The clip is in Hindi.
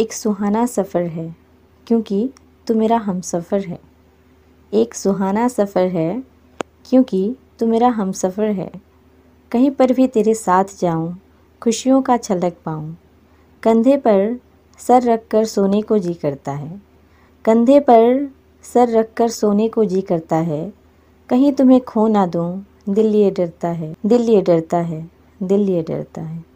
एक सुहाना सफ़र है, क्योंकि तू मेरा हम सफ़र है। एक सुहाना सफ़र है, क्योंकि तू मेरा हम सफ़र है। कहीं पर भी तेरे साथ जाऊँ, खुशियों का छलक पाऊँ। कंधे पर सर रख कर सोने को जी करता है। कंधे पर सर रख कर सोने को जी करता है। कहीं तुम्हें खो ना दूँ, दिल ये डरता है, दिल ये डरता है, दिल ये डरता है।